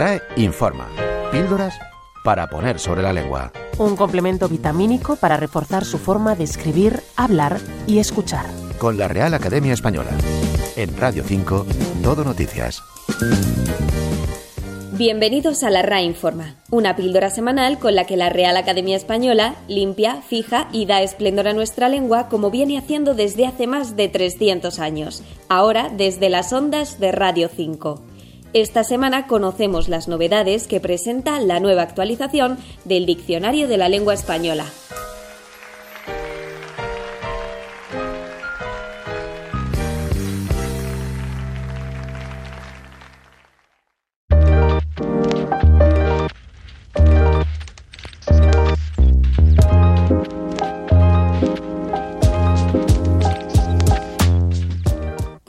RAE informa. Píldoras para poner sobre la lengua. Un complemento vitamínico para reforzar su forma de escribir, hablar y escuchar. Con la Real Academia Española. En Radio 5, Todo Noticias. Bienvenidos a la RAE Informa, una píldora semanal con la que la Real Academia Española limpia, fija y da esplendor a nuestra lengua como viene haciendo desde hace más de 300 años, ahora desde las ondas de Radio 5. Esta semana conocemos las novedades que presenta la nueva actualización del Diccionario de la Lengua Española.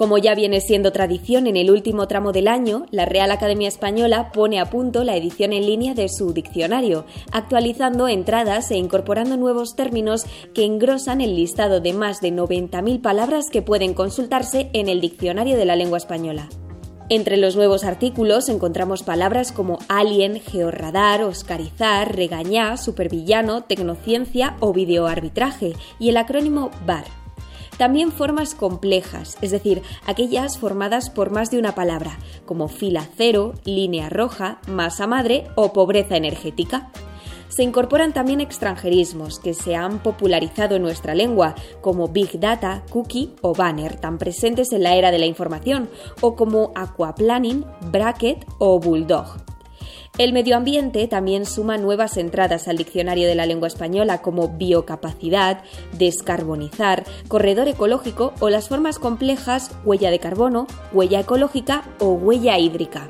Como ya viene siendo tradición en el último tramo del año, la Real Academia Española pone a punto la edición en línea de su diccionario, actualizando entradas e incorporando nuevos términos que engrosan el listado de más de 90.000 palabras que pueden consultarse en el Diccionario de la Lengua Española. Entre los nuevos artículos encontramos palabras como alien, georradar, oscarizar, regañar, supervillano, tecnociencia o videoarbitraje y el acrónimo BAR. También formas complejas, es decir, aquellas formadas por más de una palabra, como fila cero, línea roja, masa madre o pobreza energética. Se incorporan también extranjerismos que se han popularizado en nuestra lengua, como Big Data, Cookie o Banner, tan presentes en la era de la información, o como Aquaplaning, Bracket o Bulldog. El medio ambiente también suma nuevas entradas al diccionario de la lengua española como biocapacidad, descarbonizar, corredor ecológico o las formas complejas huella de carbono, huella ecológica o huella hídrica.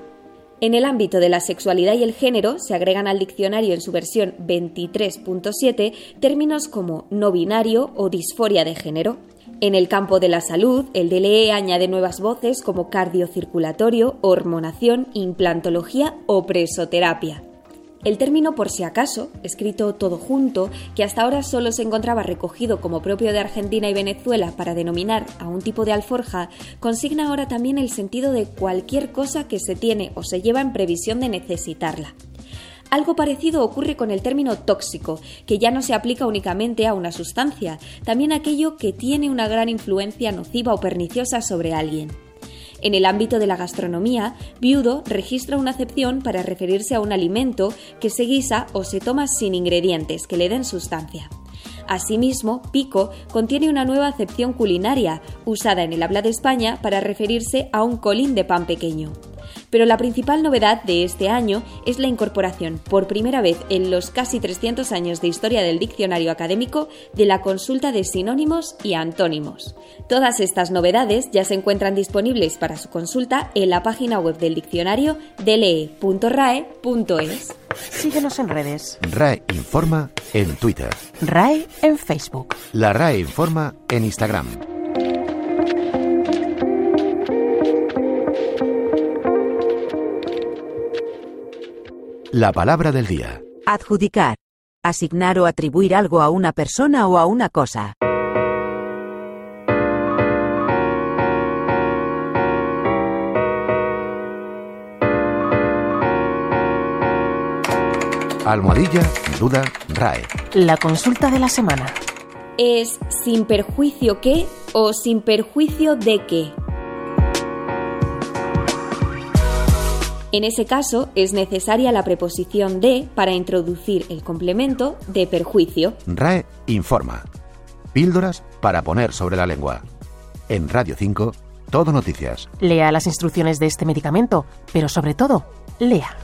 En el ámbito de la sexualidad y el género se agregan al diccionario en su versión 23.7 términos como no binario o disforia de género. En el campo de la salud, el DLE añade nuevas voces como cardiocirculatorio, hormonación, implantología o presoterapia. El término por si acaso, escrito todo junto, que hasta ahora solo se encontraba recogido como propio de Argentina y Venezuela para denominar a un tipo de alforja, consigna ahora también el sentido de cualquier cosa que se tiene o se lleva en previsión de necesitarla. Algo parecido ocurre con el término tóxico, que ya no se aplica únicamente a una sustancia, también aquello que tiene una gran influencia nociva o perniciosa sobre alguien. En el ámbito de la gastronomía, viudo registra una acepción para referirse a un alimento que se guisa o se toma sin ingredientes que le den sustancia. Asimismo, pico contiene una nueva acepción culinaria, usada en el habla de España para referirse a un colín de pan pequeño. Pero la principal novedad de este año es la incorporación, por primera vez en los casi 300 años de historia del diccionario académico, de la consulta de sinónimos y antónimos. Todas estas novedades ya se encuentran disponibles para su consulta en la página web del diccionario dele.rae.es. Síguenos en redes. RAE Informa en Twitter. RAE en Facebook. La RAE Informa en Instagram. La palabra del día. Adjudicar. Asignar o atribuir algo a una persona o a una cosa. Almohadilla, duda, RAE. La consulta de la semana. ¿Es sin perjuicio que o sin perjuicio de qué? En ese caso, es necesaria la preposición de para introducir el complemento de perjuicio. RAE informa. Píldoras para poner sobre la lengua. En Radio 5, todo noticias. Lea las instrucciones de este medicamento, pero sobre todo, lea.